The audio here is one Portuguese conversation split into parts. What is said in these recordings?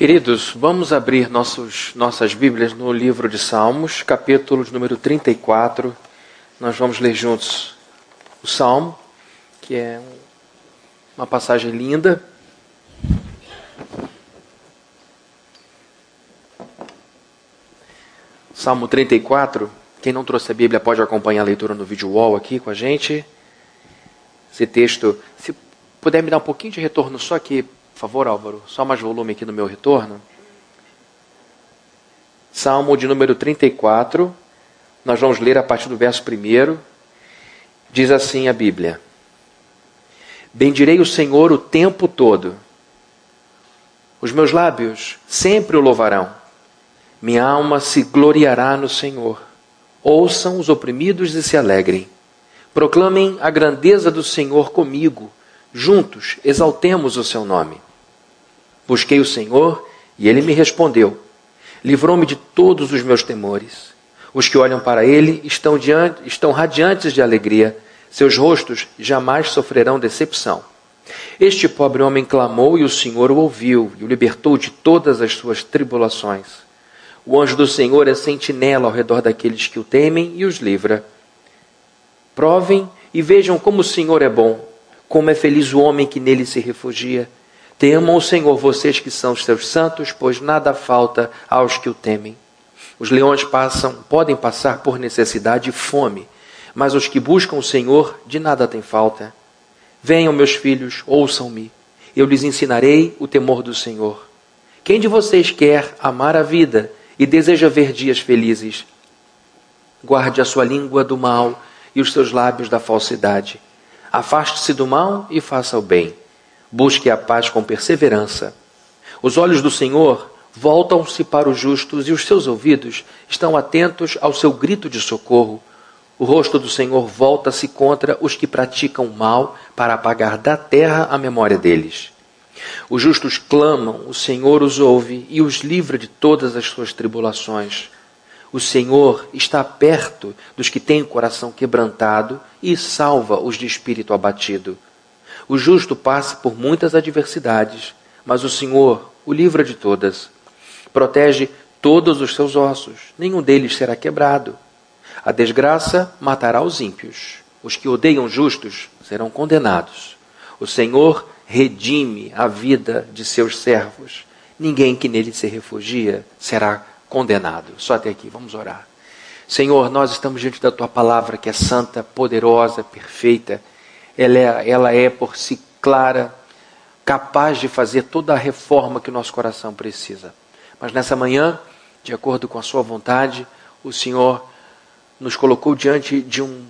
Queridos, vamos abrir nossos, nossas Bíblias no livro de Salmos, capítulo número 34. Nós vamos ler juntos o Salmo, que é uma passagem linda. Salmo 34. Quem não trouxe a Bíblia pode acompanhar a leitura no vídeo wall aqui com a gente. Esse texto, se puder me dar um pouquinho de retorno só aqui por favor, Álvaro, só mais volume aqui no meu retorno. Salmo de número 34, nós vamos ler a partir do verso 1. Diz assim a Bíblia: Bendirei o Senhor o tempo todo. Os meus lábios sempre o louvarão. Minha alma se gloriará no Senhor. Ouçam os oprimidos e se alegrem. Proclamem a grandeza do Senhor comigo. Juntos exaltemos o seu nome. Busquei o Senhor e ele me respondeu. Livrou-me de todos os meus temores. Os que olham para ele estão, diante, estão radiantes de alegria, seus rostos jamais sofrerão decepção. Este pobre homem clamou e o Senhor o ouviu e o libertou de todas as suas tribulações. O anjo do Senhor é sentinela ao redor daqueles que o temem e os livra. Provem e vejam como o Senhor é bom, como é feliz o homem que nele se refugia. Temam o Senhor, vocês que são os seus santos, pois nada falta aos que o temem. Os leões passam, podem passar por necessidade e fome, mas os que buscam o Senhor de nada têm falta. Venham, meus filhos, ouçam-me. Eu lhes ensinarei o temor do Senhor. Quem de vocês quer amar a vida e deseja ver dias felizes? Guarde a sua língua do mal e os seus lábios da falsidade. Afaste-se do mal e faça o bem. Busque a paz com perseverança. Os olhos do Senhor voltam-se para os justos e os seus ouvidos estão atentos ao seu grito de socorro. O rosto do Senhor volta-se contra os que praticam mal para apagar da terra a memória deles. Os justos clamam, o Senhor os ouve e os livra de todas as suas tribulações. O Senhor está perto dos que têm o coração quebrantado e salva os de espírito abatido. O justo passa por muitas adversidades, mas o Senhor o livra de todas. Protege todos os seus ossos, nenhum deles será quebrado. A desgraça matará os ímpios. Os que odeiam justos serão condenados. O Senhor redime a vida de seus servos. Ninguém que nele se refugia será condenado. Só até aqui, vamos orar. Senhor, nós estamos diante da tua palavra que é santa, poderosa, perfeita ela é, ela é por si clara, capaz de fazer toda a reforma que o nosso coração precisa. Mas nessa manhã, de acordo com a Sua vontade, o Senhor nos colocou diante de um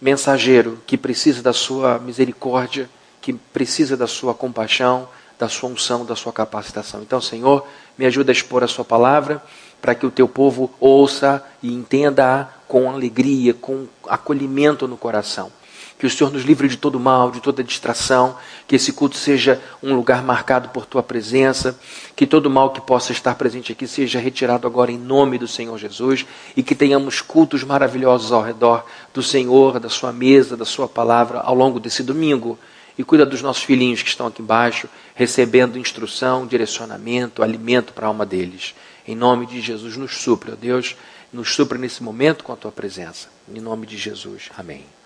mensageiro que precisa da Sua misericórdia, que precisa da Sua compaixão, da Sua unção, da Sua capacitação. Então, Senhor, me ajuda a expor a Sua palavra para que o Teu povo ouça e entenda com alegria, com acolhimento no coração. Que o Senhor nos livre de todo mal, de toda distração, que esse culto seja um lugar marcado por tua presença, que todo mal que possa estar presente aqui seja retirado agora em nome do Senhor Jesus e que tenhamos cultos maravilhosos ao redor do Senhor, da sua mesa, da sua palavra ao longo desse domingo. E cuida dos nossos filhinhos que estão aqui embaixo, recebendo instrução, direcionamento, alimento para a alma deles. Em nome de Jesus, nos supra, Deus, nos supra nesse momento com a tua presença. Em nome de Jesus. Amém.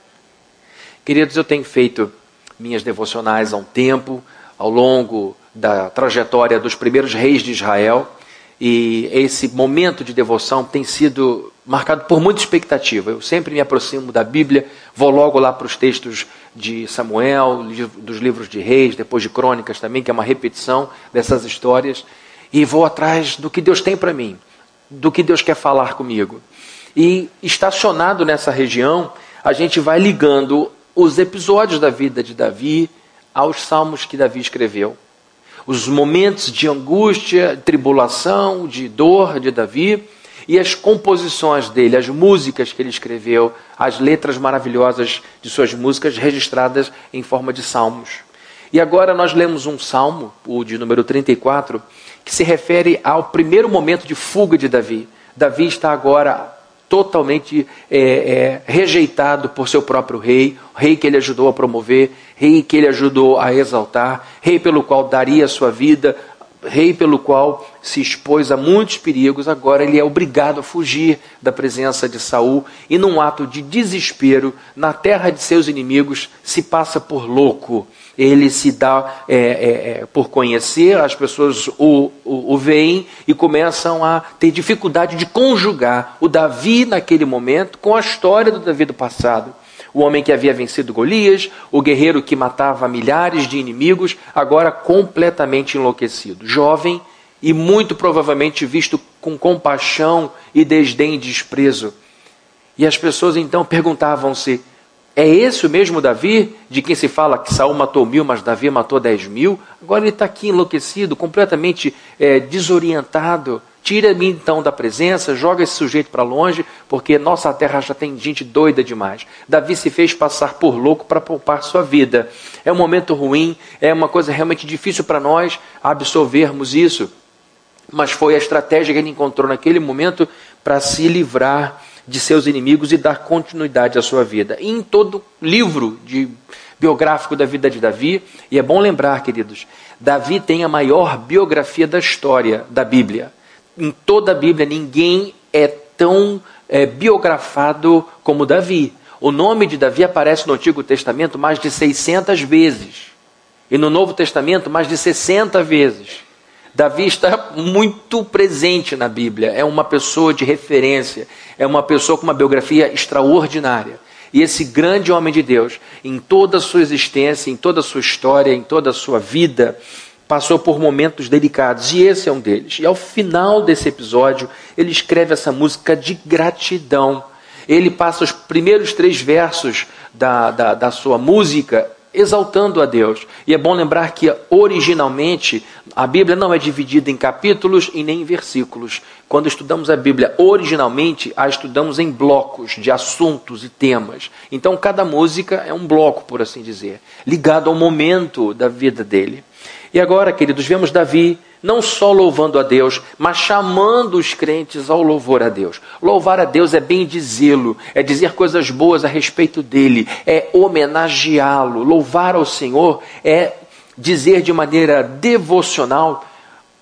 Queridos, eu tenho feito minhas devocionais há um tempo, ao longo da trajetória dos primeiros reis de Israel, e esse momento de devoção tem sido marcado por muita expectativa. Eu sempre me aproximo da Bíblia, vou logo lá para os textos de Samuel, dos livros de reis, depois de crônicas também, que é uma repetição dessas histórias, e vou atrás do que Deus tem para mim, do que Deus quer falar comigo. E estacionado nessa região, a gente vai ligando os episódios da vida de Davi aos salmos que Davi escreveu. Os momentos de angústia, tribulação, de dor de Davi e as composições dele, as músicas que ele escreveu, as letras maravilhosas de suas músicas registradas em forma de salmos. E agora nós lemos um salmo, o de número 34, que se refere ao primeiro momento de fuga de Davi. Davi está agora totalmente é, é, rejeitado por seu próprio rei, rei que ele ajudou a promover, rei que ele ajudou a exaltar, rei pelo qual daria sua vida, rei pelo qual se expôs a muitos perigos, agora ele é obrigado a fugir da presença de Saul e num ato de desespero, na terra de seus inimigos, se passa por louco. Ele se dá é, é, é, por conhecer, as pessoas o, o, o veem e começam a ter dificuldade de conjugar o Davi naquele momento com a história do Davi do passado o homem que havia vencido Golias, o guerreiro que matava milhares de inimigos, agora completamente enlouquecido, jovem e muito provavelmente visto com compaixão e desdém e desprezo. E as pessoas então perguntavam-se: é esse o mesmo Davi, de quem se fala que Saul matou mil, mas Davi matou dez mil? Agora ele está aqui enlouquecido, completamente é, desorientado. Tira-me então da presença, joga esse sujeito para longe, porque nossa terra já tem gente doida demais. Davi se fez passar por louco para poupar sua vida. É um momento ruim, é uma coisa realmente difícil para nós absorvermos isso. Mas foi a estratégia que ele encontrou naquele momento para se livrar de seus inimigos e dar continuidade à sua vida. E em todo livro de biográfico da vida de Davi, e é bom lembrar, queridos, Davi tem a maior biografia da história da Bíblia em toda a Bíblia ninguém é tão é, biografado como Davi. O nome de Davi aparece no Antigo Testamento mais de 600 vezes. E no Novo Testamento, mais de 60 vezes. Davi está muito presente na Bíblia. É uma pessoa de referência. É uma pessoa com uma biografia extraordinária. E esse grande homem de Deus, em toda a sua existência, em toda a sua história, em toda a sua vida, passou por momentos delicados e esse é um deles. E ao final desse episódio, ele escreve essa música de gratidão. Ele passa os primeiros três versos da, da, da sua música exaltando a Deus. E é bom lembrar que originalmente a Bíblia não é dividida em capítulos e nem em versículos. Quando estudamos a Bíblia originalmente, a estudamos em blocos de assuntos e temas. Então cada música é um bloco, por assim dizer, ligado ao momento da vida dele. E agora, queridos, vemos Davi não só louvando a Deus, mas chamando os crentes ao louvor a Deus. Louvar a Deus é bem dizê-lo, é dizer coisas boas a respeito dele, é homenageá-lo. Louvar ao Senhor é dizer de maneira devocional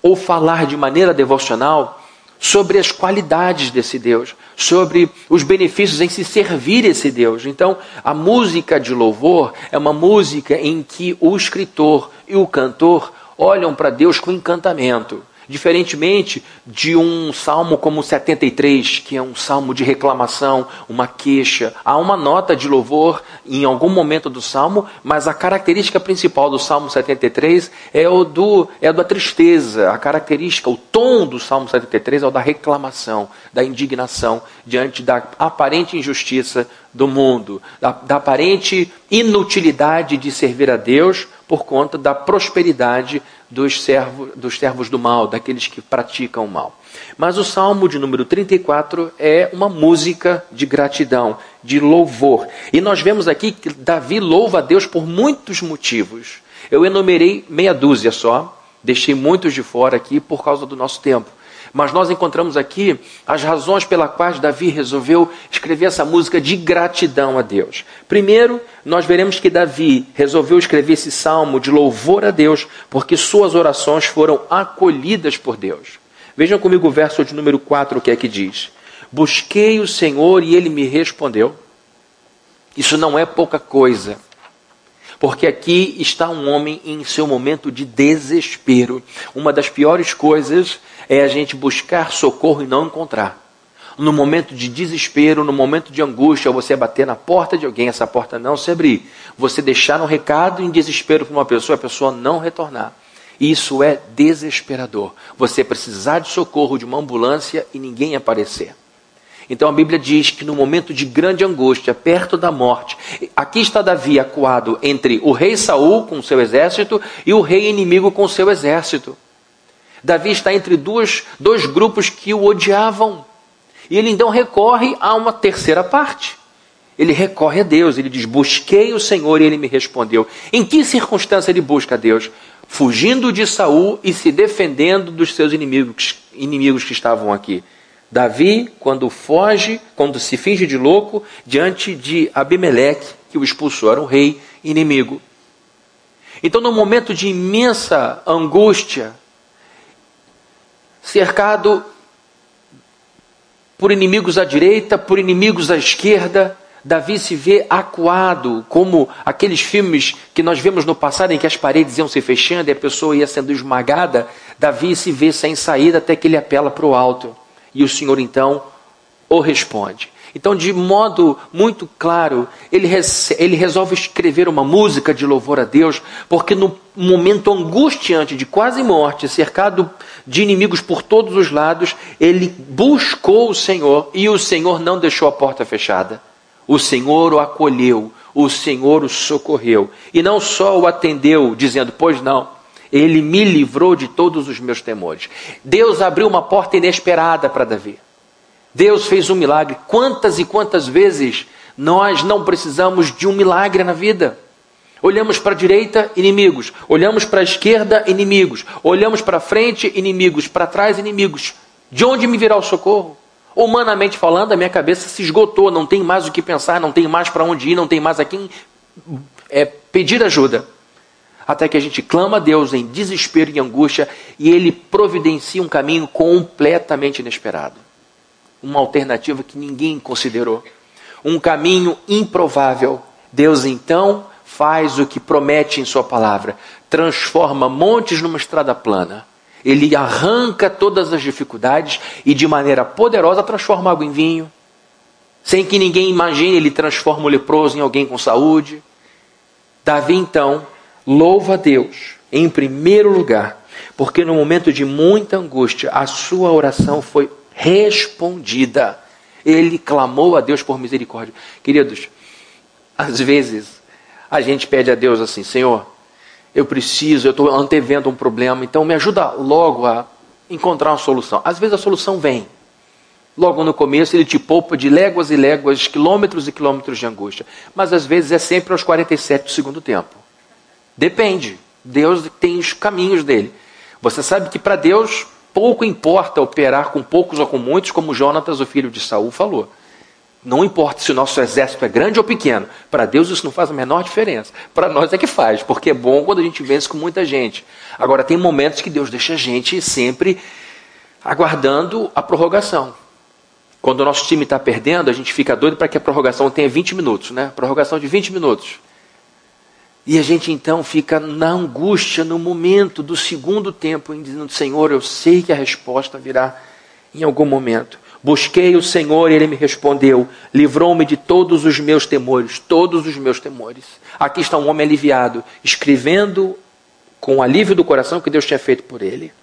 ou falar de maneira devocional sobre as qualidades desse Deus, sobre os benefícios em se servir esse Deus. Então, a música de louvor é uma música em que o escritor e o cantor olham para Deus com encantamento. Diferentemente de um salmo como o 73, que é um salmo de reclamação, uma queixa, há uma nota de louvor em algum momento do salmo, mas a característica principal do salmo 73 é o do é a da tristeza. A característica, o tom do salmo 73 é o da reclamação, da indignação diante da aparente injustiça do mundo, da, da aparente inutilidade de servir a Deus por conta da prosperidade dos servos, dos servos do mal, daqueles que praticam o mal. Mas o Salmo de número 34 é uma música de gratidão, de louvor. E nós vemos aqui que Davi louva a Deus por muitos motivos. Eu enumerei meia dúzia só, deixei muitos de fora aqui por causa do nosso tempo. Mas nós encontramos aqui as razões pelas quais Davi resolveu escrever essa música de gratidão a Deus. Primeiro, nós veremos que Davi resolveu escrever esse salmo de louvor a Deus, porque suas orações foram acolhidas por Deus. Vejam comigo o verso de número 4, o que é que diz: Busquei o Senhor e ele me respondeu. Isso não é pouca coisa. Porque aqui está um homem em seu momento de desespero. Uma das piores coisas é a gente buscar socorro e não encontrar. No momento de desespero, no momento de angústia, você bater na porta de alguém, essa porta não se abrir. Você deixar um recado em desespero para uma pessoa, a pessoa não retornar. Isso é desesperador. Você precisar de socorro de uma ambulância e ninguém aparecer. Então a Bíblia diz que no momento de grande angústia, perto da morte, aqui está Davi acuado entre o rei Saul com seu exército e o rei inimigo com seu exército. Davi está entre duas, dois grupos que o odiavam. E ele então recorre a uma terceira parte. Ele recorre a Deus, ele diz: Busquei o Senhor e ele me respondeu. Em que circunstância ele busca a Deus? Fugindo de Saul e se defendendo dos seus inimigos, inimigos que estavam aqui. Davi, quando foge, quando se finge de louco, diante de Abimeleque, que o expulsou, era um rei inimigo. Então, no momento de imensa angústia, cercado por inimigos à direita, por inimigos à esquerda. Davi se vê acuado, como aqueles filmes que nós vemos no passado em que as paredes iam se fechando e a pessoa ia sendo esmagada. Davi se vê sem saída até que ele apela para o alto. E o Senhor então o responde. Então, de modo muito claro, ele, ele resolve escrever uma música de louvor a Deus, porque no momento angustiante de quase morte, cercado de inimigos por todos os lados, ele buscou o Senhor e o Senhor não deixou a porta fechada. O Senhor o acolheu, o Senhor o socorreu. E não só o atendeu, dizendo: Pois não, ele me livrou de todos os meus temores. Deus abriu uma porta inesperada para Davi. Deus fez um milagre. Quantas e quantas vezes nós não precisamos de um milagre na vida? Olhamos para a direita, inimigos. Olhamos para a esquerda, inimigos. Olhamos para frente, inimigos. Para trás, inimigos. De onde me virá o socorro? Humanamente falando, a minha cabeça se esgotou. Não tem mais o que pensar, não tem mais para onde ir, não tem mais a quem é, pedir ajuda. Até que a gente clama a Deus em desespero e angústia e Ele providencia um caminho completamente inesperado uma alternativa que ninguém considerou. Um caminho improvável. Deus então faz o que promete em Sua palavra: transforma montes numa estrada plana. Ele arranca todas as dificuldades e, de maneira poderosa, transforma água em vinho. Sem que ninguém imagine, ele transforma o leproso em alguém com saúde. Davi então louva a Deus em primeiro lugar, porque no momento de muita angústia, a sua oração foi respondida. Ele clamou a Deus por misericórdia. Queridos, às vezes a gente pede a Deus assim: Senhor, eu preciso, eu estou antevendo um problema, então me ajuda logo a encontrar uma solução. Às vezes a solução vem. Logo no começo ele te poupa de léguas e léguas, quilômetros e quilômetros de angústia. Mas às vezes é sempre aos 47 do segundo tempo. Depende. Deus tem os caminhos dele. Você sabe que para Deus Pouco importa operar com poucos ou com muitos, como Jonatas, o filho de Saul, falou. Não importa se o nosso exército é grande ou pequeno. Para Deus isso não faz a menor diferença. Para nós é que faz, porque é bom quando a gente vence com muita gente. Agora, tem momentos que Deus deixa a gente sempre aguardando a prorrogação. Quando o nosso time está perdendo, a gente fica doido para que a prorrogação tenha 20 minutos, né? Prorrogação de 20 minutos. E a gente então fica na angústia no momento do segundo tempo, dizendo: Senhor, eu sei que a resposta virá em algum momento. Busquei o Senhor e ele me respondeu, livrou-me de todos os meus temores, todos os meus temores. Aqui está um homem aliviado, escrevendo com o alívio do coração que Deus tinha feito por ele.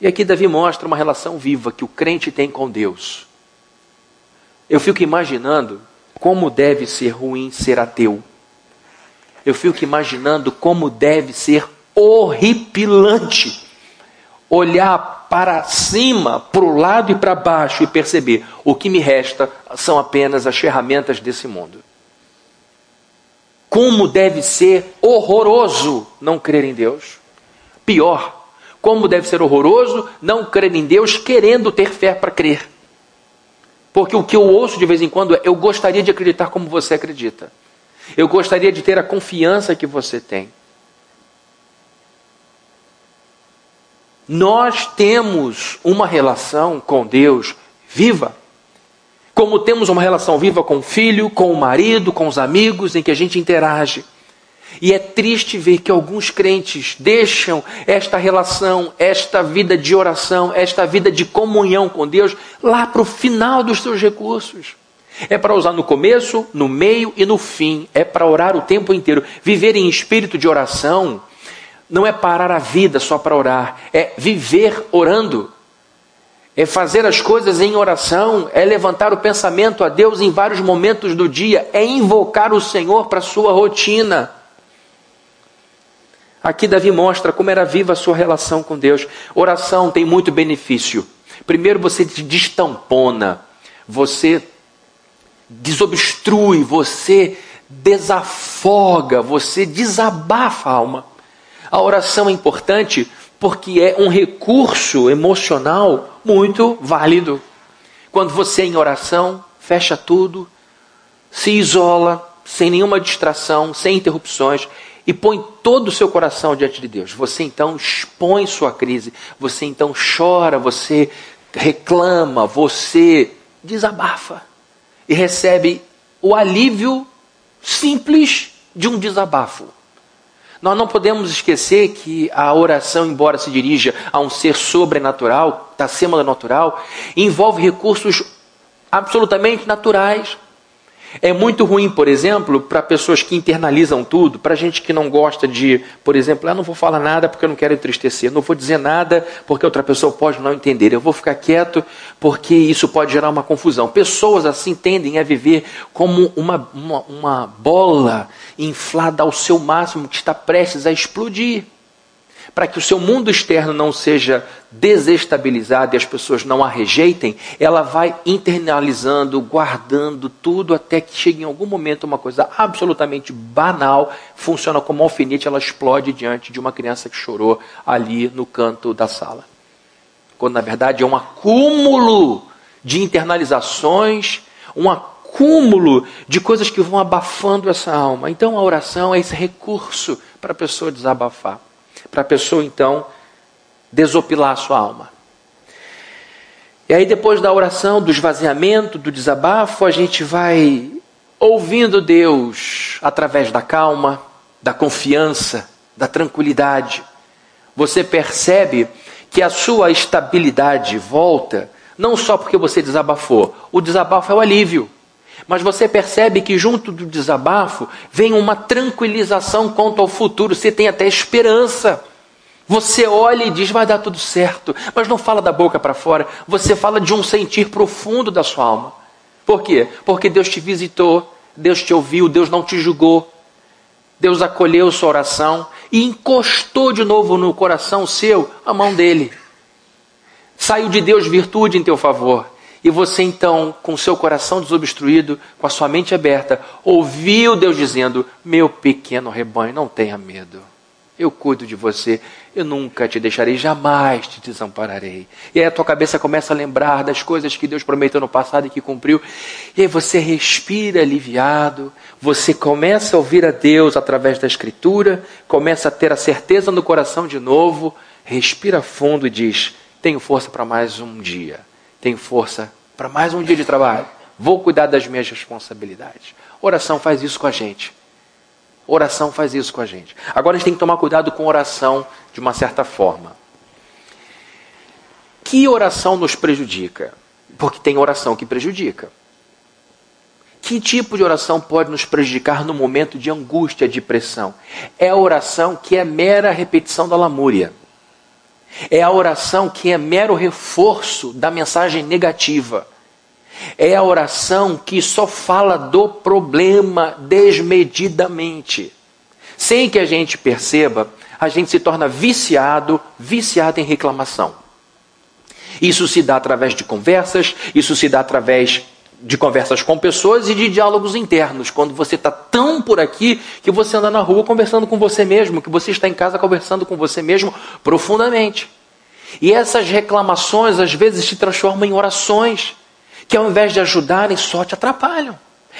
E aqui Davi mostra uma relação viva que o crente tem com Deus. Eu fico imaginando como deve ser ruim ser ateu eu fico imaginando como deve ser horripilante olhar para cima, para o lado e para baixo e perceber o que me resta são apenas as ferramentas desse mundo. Como deve ser horroroso não crer em Deus. Pior, como deve ser horroroso não crer em Deus querendo ter fé para crer. Porque o que eu ouço de vez em quando é: eu gostaria de acreditar como você acredita. Eu gostaria de ter a confiança que você tem. Nós temos uma relação com Deus viva. Como temos uma relação viva com o filho, com o marido, com os amigos, em que a gente interage. E é triste ver que alguns crentes deixam esta relação, esta vida de oração, esta vida de comunhão com Deus lá para o final dos seus recursos. É para usar no começo, no meio e no fim. É para orar o tempo inteiro. Viver em espírito de oração não é parar a vida só para orar, é viver orando. É fazer as coisas em oração, é levantar o pensamento a Deus em vários momentos do dia, é invocar o Senhor para a sua rotina. Aqui Davi mostra como era viva a sua relação com Deus. Oração tem muito benefício. Primeiro, você destampona, você desobstrui, você desafoga, você desabafa a alma. A oração é importante porque é um recurso emocional muito válido. Quando você em oração, fecha tudo, se isola, sem nenhuma distração, sem interrupções, e põe todo o seu coração diante de Deus. Você então expõe sua crise, você então chora, você reclama, você desabafa e recebe o alívio simples de um desabafo. Nós não podemos esquecer que a oração, embora se dirija a um ser sobrenatural, acima do natural, envolve recursos absolutamente naturais. É muito ruim, por exemplo, para pessoas que internalizam tudo, para gente que não gosta de, por exemplo, eu ah, não vou falar nada porque eu não quero entristecer, não vou dizer nada porque outra pessoa pode não entender, eu vou ficar quieto porque isso pode gerar uma confusão. Pessoas assim tendem a viver como uma, uma, uma bola inflada ao seu máximo que está prestes a explodir para que o seu mundo externo não seja desestabilizado e as pessoas não a rejeitem, ela vai internalizando, guardando tudo até que chegue em algum momento uma coisa absolutamente banal, funciona como alfinete, ela explode diante de uma criança que chorou ali no canto da sala. Quando na verdade é um acúmulo de internalizações, um acúmulo de coisas que vão abafando essa alma. Então a oração é esse recurso para a pessoa desabafar para a pessoa então desopilar a sua alma. E aí, depois da oração, do esvaziamento, do desabafo, a gente vai ouvindo Deus através da calma, da confiança, da tranquilidade. Você percebe que a sua estabilidade volta não só porque você desabafou, o desabafo é o alívio. Mas você percebe que junto do desabafo vem uma tranquilização quanto ao futuro, você tem até esperança. Você olha e diz, vai dar tudo certo, mas não fala da boca para fora, você fala de um sentir profundo da sua alma. Por quê? Porque Deus te visitou, Deus te ouviu, Deus não te julgou, Deus acolheu sua oração e encostou de novo no coração seu a mão dele. Saiu de Deus virtude em teu favor. E você então, com seu coração desobstruído, com a sua mente aberta, ouviu Deus dizendo: Meu pequeno rebanho, não tenha medo. Eu cuido de você, eu nunca te deixarei, jamais te desampararei. E aí a tua cabeça começa a lembrar das coisas que Deus prometeu no passado e que cumpriu. E aí você respira aliviado, você começa a ouvir a Deus através da Escritura, começa a ter a certeza no coração de novo, respira fundo e diz: Tenho força para mais um dia tenho força para mais um dia de trabalho. Vou cuidar das minhas responsabilidades. Oração faz isso com a gente. Oração faz isso com a gente. Agora a gente tem que tomar cuidado com oração de uma certa forma. Que oração nos prejudica? Porque tem oração que prejudica. Que tipo de oração pode nos prejudicar no momento de angústia, de pressão? É a oração que é mera repetição da lamúria. É a oração que é mero reforço da mensagem negativa. É a oração que só fala do problema desmedidamente. Sem que a gente perceba, a gente se torna viciado, viciado em reclamação. Isso se dá através de conversas, isso se dá através de conversas com pessoas e de diálogos internos. Quando você está tão por aqui que você anda na rua conversando com você mesmo, que você está em casa conversando com você mesmo profundamente. E essas reclamações às vezes se transformam em orações que ao invés de ajudarem só te atrapalham.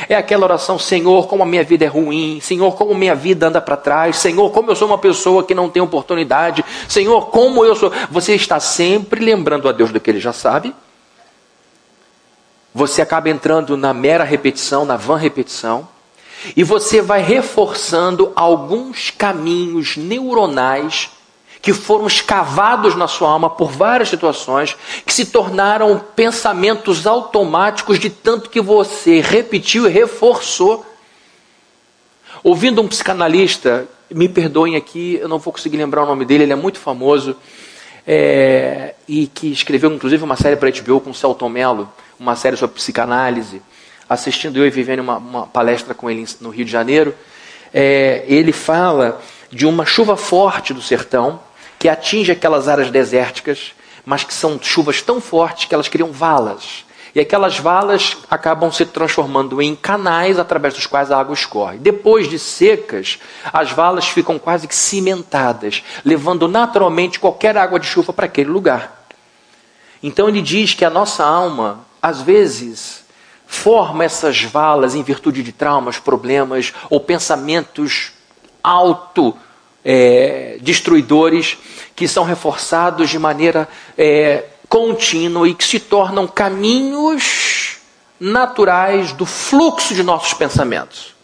É aquela oração, Senhor, como a minha vida é ruim, Senhor, como minha vida anda para trás, Senhor, como eu sou uma pessoa que não tem oportunidade, Senhor, como eu sou. Você está sempre lembrando a Deus do que ele já sabe, você acaba entrando na mera repetição, na vã repetição, e você vai reforçando alguns caminhos neuronais que foram escavados na sua alma por várias situações, que se tornaram pensamentos automáticos de tanto que você repetiu e reforçou. Ouvindo um psicanalista, me perdoem aqui, eu não vou conseguir lembrar o nome dele, ele é muito famoso, é, e que escreveu inclusive uma série para HBO com o Celton Mello, uma série sobre psicanálise, assistindo eu e vivendo uma, uma palestra com ele no Rio de Janeiro, é, ele fala de uma chuva forte do sertão que atinge aquelas áreas desérticas, mas que são chuvas tão fortes que elas criam valas. E aquelas valas acabam se transformando em canais através dos quais a água escorre. Depois de secas, as valas ficam quase que cimentadas, levando naturalmente qualquer água de chuva para aquele lugar. Então ele diz que a nossa alma às vezes, forma essas valas em virtude de traumas, problemas ou pensamentos auto é, destruidores que são reforçados de maneira é, contínua e que se tornam caminhos naturais do fluxo de nossos pensamentos.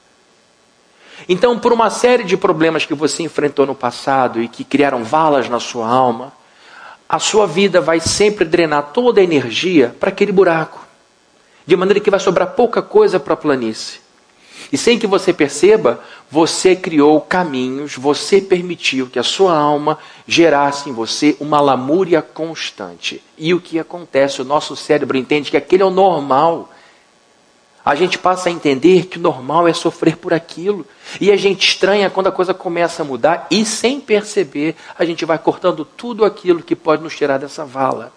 Então, por uma série de problemas que você enfrentou no passado e que criaram valas na sua alma, a sua vida vai sempre drenar toda a energia para aquele buraco, de maneira que vai sobrar pouca coisa para a planície. E sem que você perceba, você criou caminhos, você permitiu que a sua alma gerasse em você uma lamúria constante. E o que acontece? O nosso cérebro entende que aquele é o normal. A gente passa a entender que o normal é sofrer por aquilo. E a gente estranha quando a coisa começa a mudar e, sem perceber, a gente vai cortando tudo aquilo que pode nos tirar dessa vala.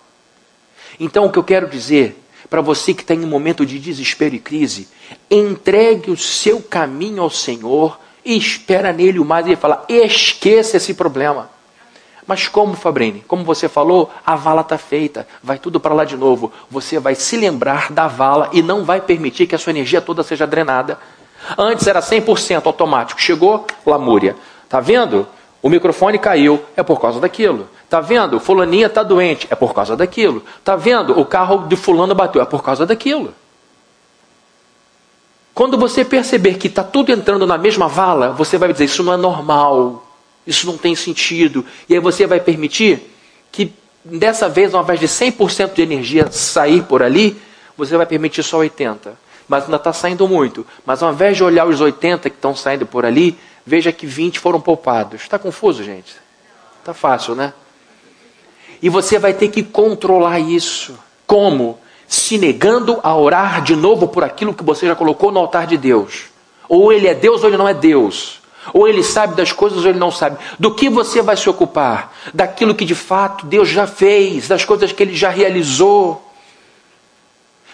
Então, o que eu quero dizer para você que está em um momento de desespero e crise, entregue o seu caminho ao Senhor e espera nele o mais. E ele fala: esqueça esse problema. Mas como, Fabrini? Como você falou, a vala está feita, vai tudo para lá de novo. Você vai se lembrar da vala e não vai permitir que a sua energia toda seja drenada. Antes era 100% automático. Chegou, lamúria. Tá vendo? O microfone caiu, é por causa daquilo. Tá vendo? Fulaninha está doente, é por causa daquilo. Tá vendo? O carro de fulano bateu, é por causa daquilo. Quando você perceber que está tudo entrando na mesma vala, você vai dizer: Isso não é normal, isso não tem sentido. E aí você vai permitir que dessa vez, ao invés de 100% de energia sair por ali, você vai permitir só 80%. Mas ainda está saindo muito. Mas ao invés de olhar os 80% que estão saindo por ali, veja que 20 foram poupados. Está confuso, gente? Está fácil, né? E você vai ter que controlar isso. Como? Se negando a orar de novo por aquilo que você já colocou no altar de Deus. Ou ele é Deus ou ele não é Deus. Ou ele sabe das coisas ou ele não sabe. Do que você vai se ocupar? Daquilo que de fato Deus já fez, das coisas que ele já realizou.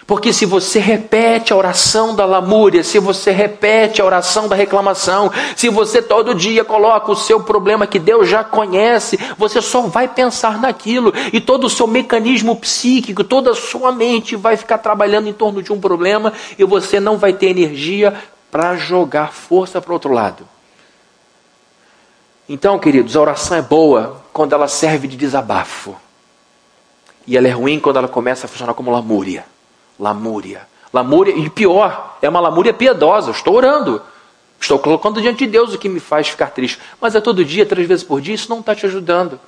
Porque se você repete a oração da lamúria, se você repete a oração da reclamação, se você todo dia coloca o seu problema que Deus já conhece, você só vai pensar naquilo e todo o seu mecanismo psíquico, toda a sua mente vai ficar trabalhando em torno de um problema e você não vai ter energia para jogar força para o outro lado. Então, queridos, a oração é boa quando ela serve de desabafo. E ela é ruim quando ela começa a funcionar como lamúria. Lamúria. Lamúria, e pior, é uma lamúria piedosa. estou orando. Estou colocando diante de Deus o que me faz ficar triste. Mas é todo dia, três vezes por dia, isso não está te ajudando.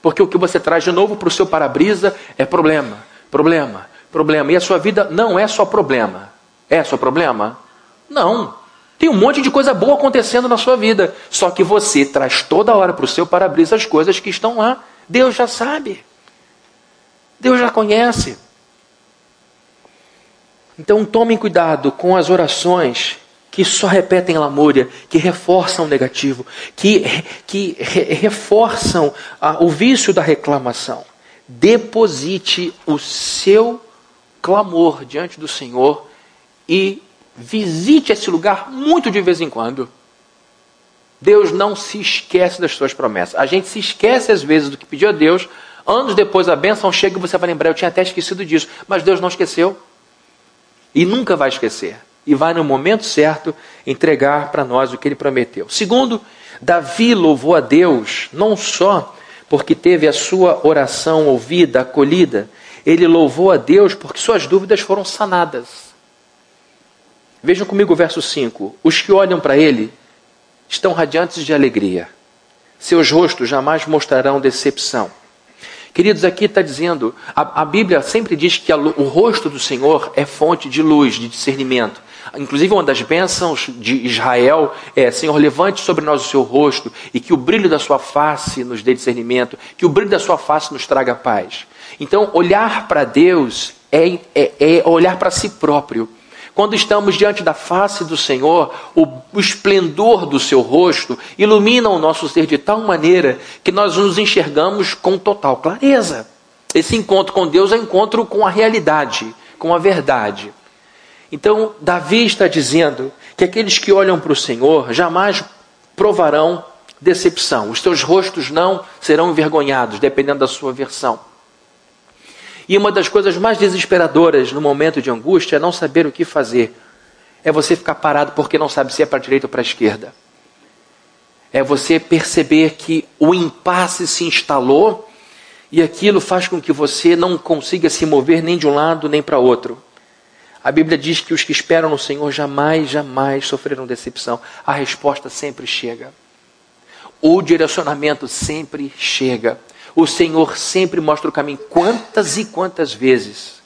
Porque o que você traz de novo para o seu para-brisa é problema, problema, problema. E a sua vida não é só problema. É só problema? Não. Tem um monte de coisa boa acontecendo na sua vida. Só que você traz toda hora para o seu para-brisa as coisas que estão lá. Deus já sabe. Deus já conhece. Então tomem cuidado com as orações que só repetem lamúria, que reforçam o negativo, que, que re, reforçam ah, o vício da reclamação. Deposite o seu clamor diante do Senhor e visite esse lugar muito de vez em quando. Deus não se esquece das suas promessas. A gente se esquece às vezes do que pediu a Deus. Anos depois a bênção chega e você vai lembrar, eu tinha até esquecido disso. Mas Deus não esqueceu. E nunca vai esquecer. E vai no momento certo entregar para nós o que ele prometeu. Segundo, Davi louvou a Deus não só porque teve a sua oração ouvida, acolhida, ele louvou a Deus porque suas dúvidas foram sanadas. Vejam comigo o verso 5. Os que olham para ele estão radiantes de alegria. Seus rostos jamais mostrarão decepção. Queridos, aqui está dizendo, a, a, Bíblia sempre diz que a, o rosto do Senhor é fonte de luz, de discernimento. Inclusive, uma das bênçãos de Israel é: Senhor, levante sobre nós o seu rosto e que o brilho da sua face nos dê discernimento, que o brilho da sua face nos traga paz. Então, olhar para Deus é, é, é olhar para si próprio. Quando estamos diante da face do Senhor, o, o esplendor do seu rosto ilumina o nosso ser de tal maneira que nós nos enxergamos com total clareza. Esse encontro com Deus é encontro com a realidade, com a verdade. Então, Davi está dizendo que aqueles que olham para o Senhor jamais provarão decepção. Os seus rostos não serão envergonhados, dependendo da sua versão. E uma das coisas mais desesperadoras no momento de angústia é não saber o que fazer. É você ficar parado porque não sabe se é para a direita ou para a esquerda. É você perceber que o impasse se instalou e aquilo faz com que você não consiga se mover nem de um lado nem para outro. A Bíblia diz que os que esperam no Senhor jamais, jamais sofrerão decepção. A resposta sempre chega. O direcionamento sempre chega. O Senhor sempre mostra o caminho. Quantas e quantas vezes,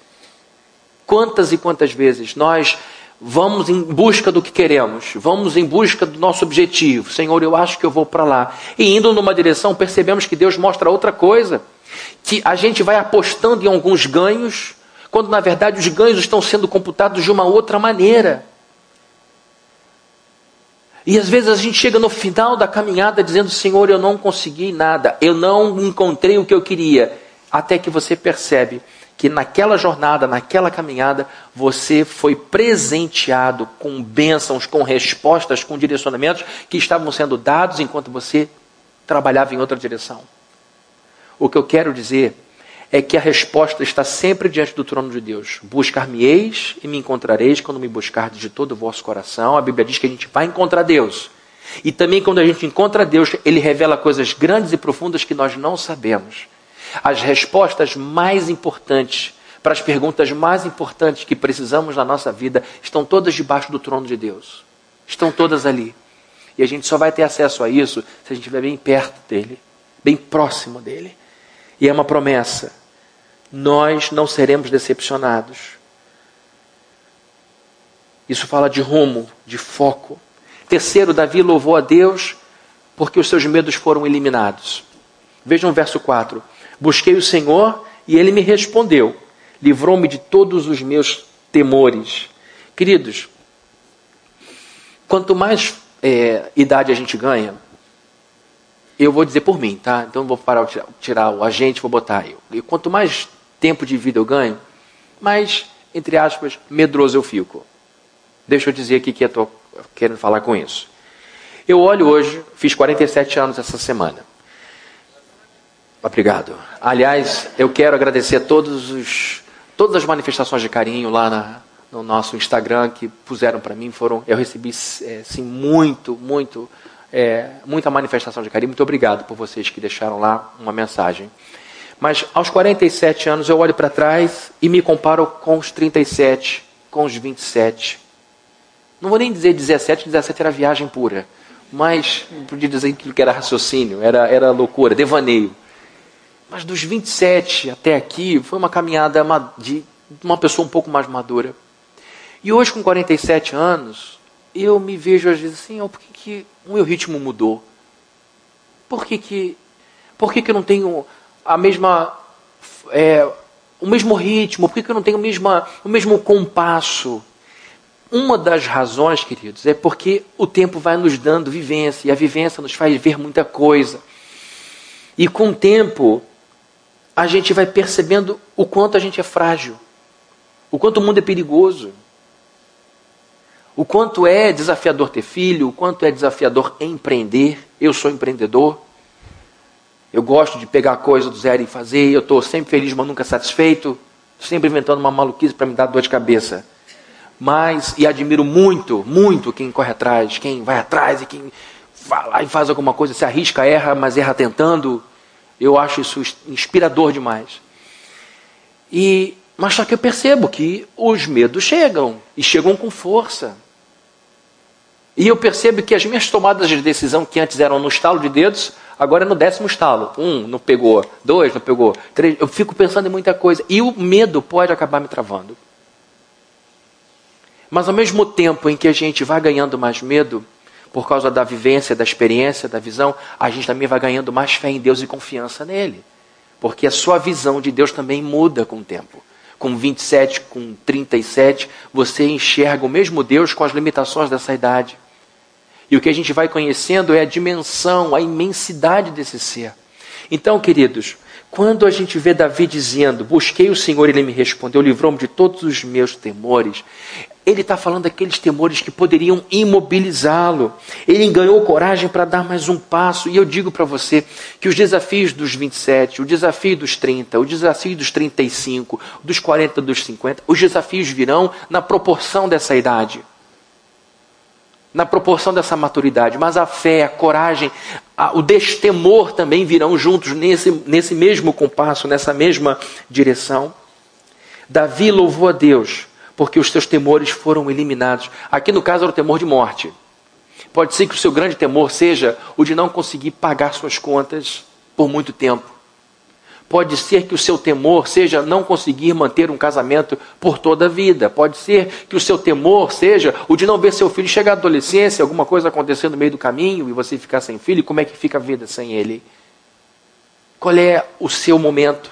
quantas e quantas vezes nós vamos em busca do que queremos, vamos em busca do nosso objetivo. Senhor, eu acho que eu vou para lá. E indo numa direção, percebemos que Deus mostra outra coisa. Que a gente vai apostando em alguns ganhos, quando na verdade os ganhos estão sendo computados de uma outra maneira. E às vezes a gente chega no final da caminhada dizendo: Senhor, eu não consegui nada, eu não encontrei o que eu queria. Até que você percebe que naquela jornada, naquela caminhada, você foi presenteado com bênçãos, com respostas, com direcionamentos que estavam sendo dados enquanto você trabalhava em outra direção. O que eu quero dizer é que a resposta está sempre diante do trono de Deus. Buscar-me-eis e me encontrareis quando me buscardes de todo o vosso coração. A Bíblia diz que a gente vai encontrar Deus. E também quando a gente encontra Deus, ele revela coisas grandes e profundas que nós não sabemos. As respostas mais importantes para as perguntas mais importantes que precisamos na nossa vida estão todas debaixo do trono de Deus. Estão todas ali. E a gente só vai ter acesso a isso se a gente estiver bem perto dele, bem próximo dele. E é uma promessa nós não seremos decepcionados. Isso fala de rumo, de foco. Terceiro, Davi louvou a Deus porque os seus medos foram eliminados. Vejam o verso 4. Busquei o Senhor e ele me respondeu, livrou-me de todos os meus temores. Queridos, quanto mais é, idade a gente ganha, eu vou dizer por mim, tá? Então vou parar tirar o agente, vou botar eu. E quanto mais tempo de vida eu ganho, mais, entre aspas, medroso eu fico. Deixa eu dizer aqui que eu estou querendo falar com isso. Eu olho hoje, fiz 47 anos essa semana. Obrigado. Aliás, eu quero agradecer todos os, todas as manifestações de carinho lá na, no nosso Instagram que puseram para mim. Foram, eu recebi é, sim muito, muito, é, muita manifestação de carinho. Muito obrigado por vocês que deixaram lá uma mensagem. Mas aos 47 anos eu olho para trás e me comparo com os 37, com os 27. Não vou nem dizer 17, 17 era viagem pura. Mas podia dizer que era raciocínio, era, era loucura, devaneio. Mas dos 27 até aqui foi uma caminhada de uma pessoa um pouco mais madura. E hoje, com 47 anos, eu me vejo às vezes assim, oh, por que, que o meu ritmo mudou? Por que, que, por que, que eu não tenho a mesma, é, o mesmo ritmo? Por que, eu não tenho o, mesma, o mesmo compasso? Uma das razões, queridos, é porque o tempo vai nos dando vivência, e a vivência nos faz ver muita coisa. E com o tempo, a gente vai percebendo o quanto a gente é frágil, o quanto o mundo é perigoso, o quanto é desafiador ter filho, o quanto é desafiador empreender. Eu sou empreendedor. Eu gosto de pegar coisa do zero e fazer. Eu estou sempre feliz, mas nunca satisfeito. Sempre inventando uma maluquice para me dar dor de cabeça. Mas, e admiro muito, muito quem corre atrás, quem vai atrás e quem vai lá e faz alguma coisa, se arrisca, erra, mas erra tentando. Eu acho isso inspirador demais. E, mas só que eu percebo que os medos chegam, e chegam com força. E eu percebo que as minhas tomadas de decisão, que antes eram no estalo de dedos, agora é no décimo estalo. Um não pegou, dois não pegou, três. Eu fico pensando em muita coisa. E o medo pode acabar me travando. Mas ao mesmo tempo em que a gente vai ganhando mais medo, por causa da vivência, da experiência, da visão, a gente também vai ganhando mais fé em Deus e confiança nele. Porque a sua visão de Deus também muda com o tempo. Com 27, com 37, você enxerga o mesmo Deus com as limitações dessa idade. E o que a gente vai conhecendo é a dimensão, a imensidade desse ser. Então, queridos, quando a gente vê Davi dizendo: Busquei o Senhor ele me respondeu, livrou-me de todos os meus temores. Ele está falando daqueles temores que poderiam imobilizá-lo. Ele ganhou coragem para dar mais um passo. E eu digo para você que os desafios dos 27, o desafio dos 30, o desafio dos 35, dos 40, dos 50, os desafios virão na proporção dessa idade. Na proporção dessa maturidade, mas a fé, a coragem, a, o destemor também virão juntos nesse, nesse mesmo compasso, nessa mesma direção. Davi louvou a Deus porque os seus temores foram eliminados. Aqui no caso era o temor de morte. Pode ser que o seu grande temor seja o de não conseguir pagar suas contas por muito tempo. Pode ser que o seu temor seja não conseguir manter um casamento por toda a vida. Pode ser que o seu temor seja o de não ver seu filho chegar à adolescência, alguma coisa acontecer no meio do caminho e você ficar sem filho. Como é que fica a vida sem ele? Qual é o seu momento?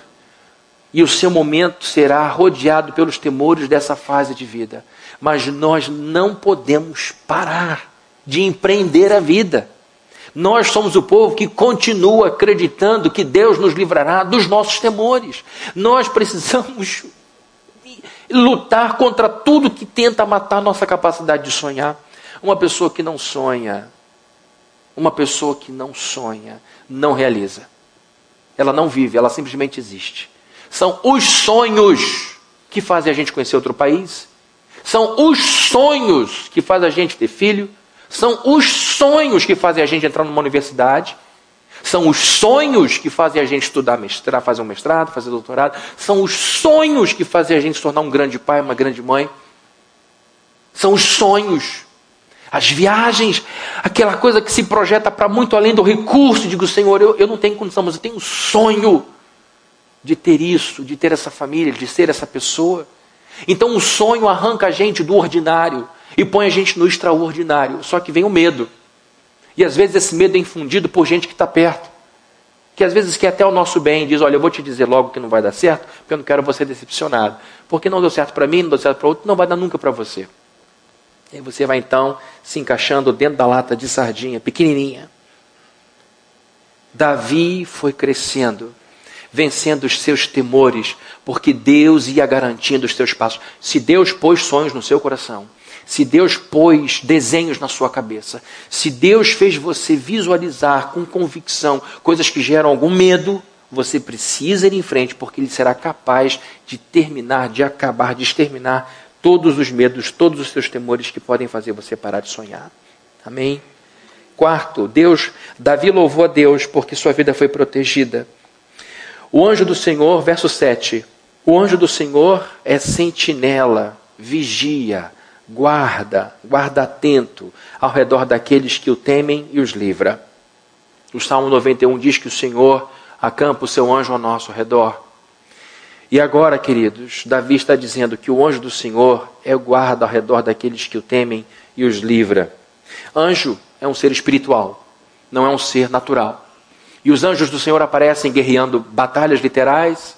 E o seu momento será rodeado pelos temores dessa fase de vida. Mas nós não podemos parar de empreender a vida. Nós somos o povo que continua acreditando que Deus nos livrará dos nossos temores. Nós precisamos lutar contra tudo que tenta matar nossa capacidade de sonhar. Uma pessoa que não sonha, uma pessoa que não sonha, não realiza. Ela não vive, ela simplesmente existe. São os sonhos que fazem a gente conhecer outro país. São os sonhos que fazem a gente ter filho. São os sonhos que fazem a gente entrar numa universidade. São os sonhos que fazem a gente estudar, mestrado, fazer um mestrado, fazer doutorado. São os sonhos que fazem a gente se tornar um grande pai, uma grande mãe. São os sonhos. As viagens, aquela coisa que se projeta para muito além do recurso. Digo, Senhor, eu, eu não tenho condição, mas eu tenho um sonho de ter isso, de ter essa família, de ser essa pessoa. Então o sonho arranca a gente do ordinário e põe a gente no extraordinário. Só que vem o medo. E às vezes esse medo é infundido por gente que está perto. Que às vezes quer até o nosso bem, diz: Olha, eu vou te dizer logo que não vai dar certo, porque eu não quero você decepcionado. Porque não deu certo para mim, não deu certo para outro, não vai dar nunca para você. E você vai então se encaixando dentro da lata de sardinha, pequenininha. Davi foi crescendo vencendo os seus temores, porque Deus ia garantindo os seus passos. Se Deus pôs sonhos no seu coração, se Deus pôs desenhos na sua cabeça, se Deus fez você visualizar com convicção coisas que geram algum medo, você precisa ir em frente, porque Ele será capaz de terminar, de acabar, de exterminar todos os medos, todos os seus temores que podem fazer você parar de sonhar. Amém? Quarto, Deus, Davi louvou a Deus porque sua vida foi protegida. O anjo do Senhor, verso 7. O anjo do Senhor é sentinela, vigia, guarda, guarda atento ao redor daqueles que o temem e os livra. O Salmo 91 diz que o Senhor acampa o seu anjo ao nosso redor. E agora, queridos, Davi está dizendo que o anjo do Senhor é o guarda ao redor daqueles que o temem e os livra. Anjo é um ser espiritual, não é um ser natural. E os anjos do Senhor aparecem guerreando batalhas literais,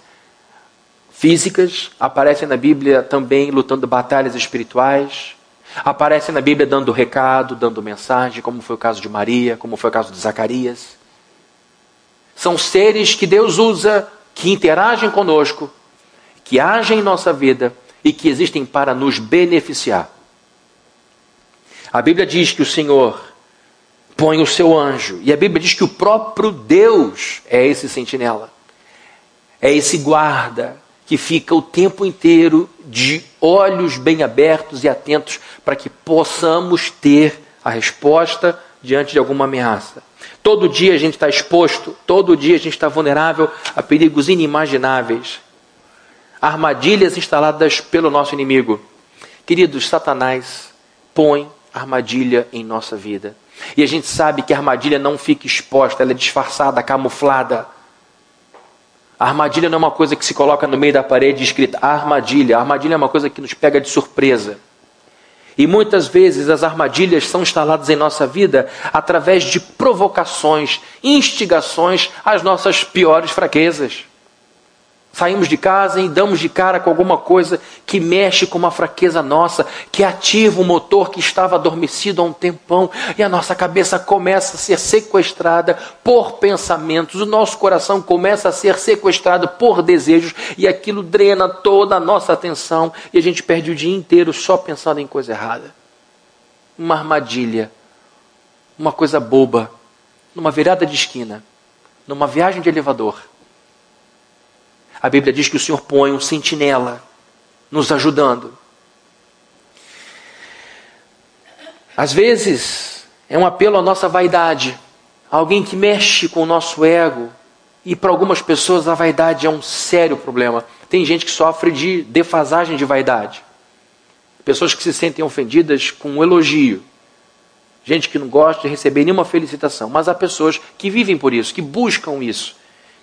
físicas, aparecem na Bíblia também lutando batalhas espirituais, aparecem na Bíblia dando recado, dando mensagem, como foi o caso de Maria, como foi o caso de Zacarias. São seres que Deus usa, que interagem conosco, que agem em nossa vida e que existem para nos beneficiar. A Bíblia diz que o Senhor põe o seu anjo. E a Bíblia diz que o próprio Deus é esse sentinela, é esse guarda que fica o tempo inteiro de olhos bem abertos e atentos para que possamos ter a resposta diante de alguma ameaça. Todo dia a gente está exposto, todo dia a gente está vulnerável a perigos inimagináveis, armadilhas instaladas pelo nosso inimigo. Queridos, Satanás põe armadilha em nossa vida. E a gente sabe que a armadilha não fica exposta, ela é disfarçada, camuflada. A armadilha não é uma coisa que se coloca no meio da parede escrita armadilha. A armadilha é uma coisa que nos pega de surpresa. E muitas vezes as armadilhas são instaladas em nossa vida através de provocações, instigações às nossas piores fraquezas. Saímos de casa e damos de cara com alguma coisa que mexe com uma fraqueza nossa, que ativa um motor que estava adormecido há um tempão, e a nossa cabeça começa a ser sequestrada por pensamentos, o nosso coração começa a ser sequestrado por desejos, e aquilo drena toda a nossa atenção, e a gente perde o dia inteiro só pensando em coisa errada. Uma armadilha, uma coisa boba, numa virada de esquina, numa viagem de elevador a Bíblia diz que o Senhor põe um sentinela nos ajudando. Às vezes é um apelo à nossa vaidade, alguém que mexe com o nosso ego, e para algumas pessoas a vaidade é um sério problema. Tem gente que sofre de defasagem de vaidade. Pessoas que se sentem ofendidas com um elogio. Gente que não gosta de receber nenhuma felicitação. Mas há pessoas que vivem por isso, que buscam isso,